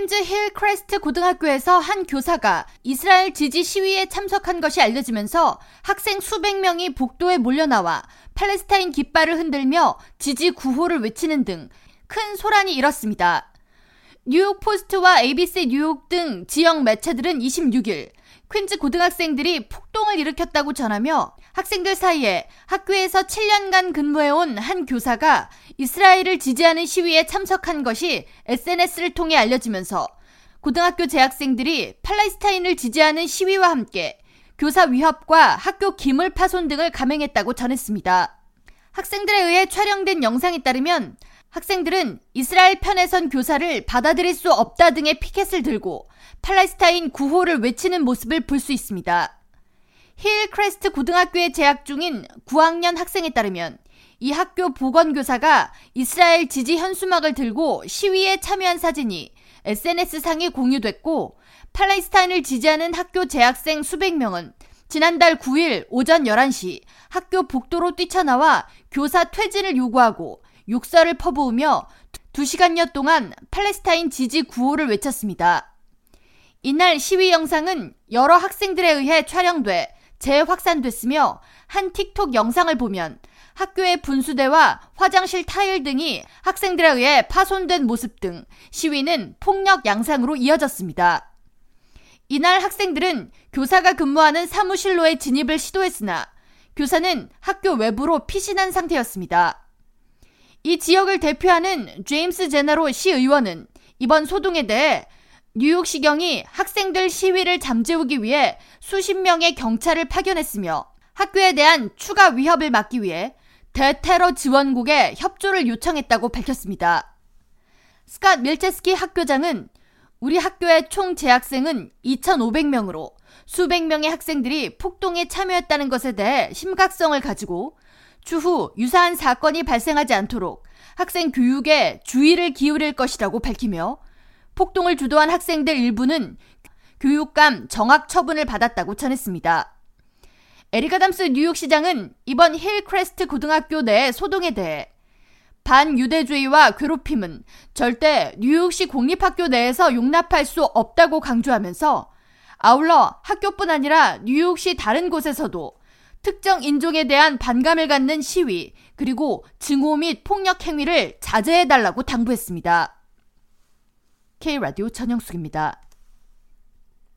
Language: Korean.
퀸즈 힐 크레스트 고등학교에서 한 교사가 이스라엘 지지 시위에 참석한 것이 알려지면서 학생 수백 명이 복도에 몰려나와 팔레스타인 깃발을 흔들며 지지 구호를 외치는 등 큰 소란이 일었습니다. 뉴욕 포스트와 ABC 뉴욕 등 지역 매체들은 26일 퀸즈 고등학생들이 폭동을 일으켰다고 전하며 학생들 사이에 학교에서 7년간 근무해온 한 교사가 이스라엘을 지지하는 시위에 참석한 것이 SNS를 통해 알려지면서 고등학교 재학생들이 팔레스타인을 지지하는 시위와 함께 교사 위협과 학교 기물 파손 등을 감행했다고 전했습니다. 학생들에 의해 촬영된 영상에 따르면 학생들은 이스라엘 편에 선 교사를 받아들일 수 없다 등의 피켓을 들고 팔레스타인 구호를 외치는 모습을 볼 수 있습니다. 힐크레스트 고등학교에 재학 중인 9학년 학생에 따르면 이 학교 보건교사가 이스라엘 지지 현수막을 들고 시위에 참여한 사진이 SNS상에 공유됐고 팔레스타인을 지지하는 학교 재학생 수백 명은 지난달 9일 오전 11시 학교 복도로 뛰쳐나와 교사 퇴진을 요구하고 욕설을 퍼부으며 2시간여 동안 팔레스타인 지지 구호를 외쳤습니다. 이날 시위 영상은 여러 학생들에 의해 촬영돼 재확산됐으며 한 틱톡 영상을 보면 학교의 분수대와 화장실 타일 등이 학생들에 의해 파손된 모습 등 시위는 폭력 양상으로 이어졌습니다. 이날 학생들은 교사가 근무하는 사무실로의 진입을 시도했으나 교사는 학교 외부로 피신한 상태였습니다. 이 지역을 대표하는 제임스 제나로 시의원은 이번 소동에 대해 뉴욕시경이 학생들 시위를 잠재우기 위해 수십 명의 경찰을 파견했으며 학교에 대한 추가 위협을 막기 위해 대테러 지원국에 협조를 요청했다고 밝혔습니다. 스캇 밀체스키 학교장은 우리 학교의 총 재학생은 2,500명으로 수백 명의 학생들이 폭동에 참여했다는 것에 대해 심각성을 가지고 추후 유사한 사건이 발생하지 않도록 학생 교육에 주의를 기울일 것이라고 밝히며 폭동을 주도한 학생들 일부는 교육감 정학 처분을 받았다고 전했습니다. 에릭 아담스 뉴욕시장은 이번 힐크레스트 고등학교 내 소동에 대해 반유대주의와 괴롭힘은 절대 뉴욕시 공립학교 내에서 용납할 수 없다고 강조하면서 아울러 학교뿐 아니라 뉴욕시 다른 곳에서도 특정 인종에 대한 반감을 갖는 시위 그리고 증오 및 폭력 행위를 자제해달라고 당부했습니다. K라디오 전영숙입니다.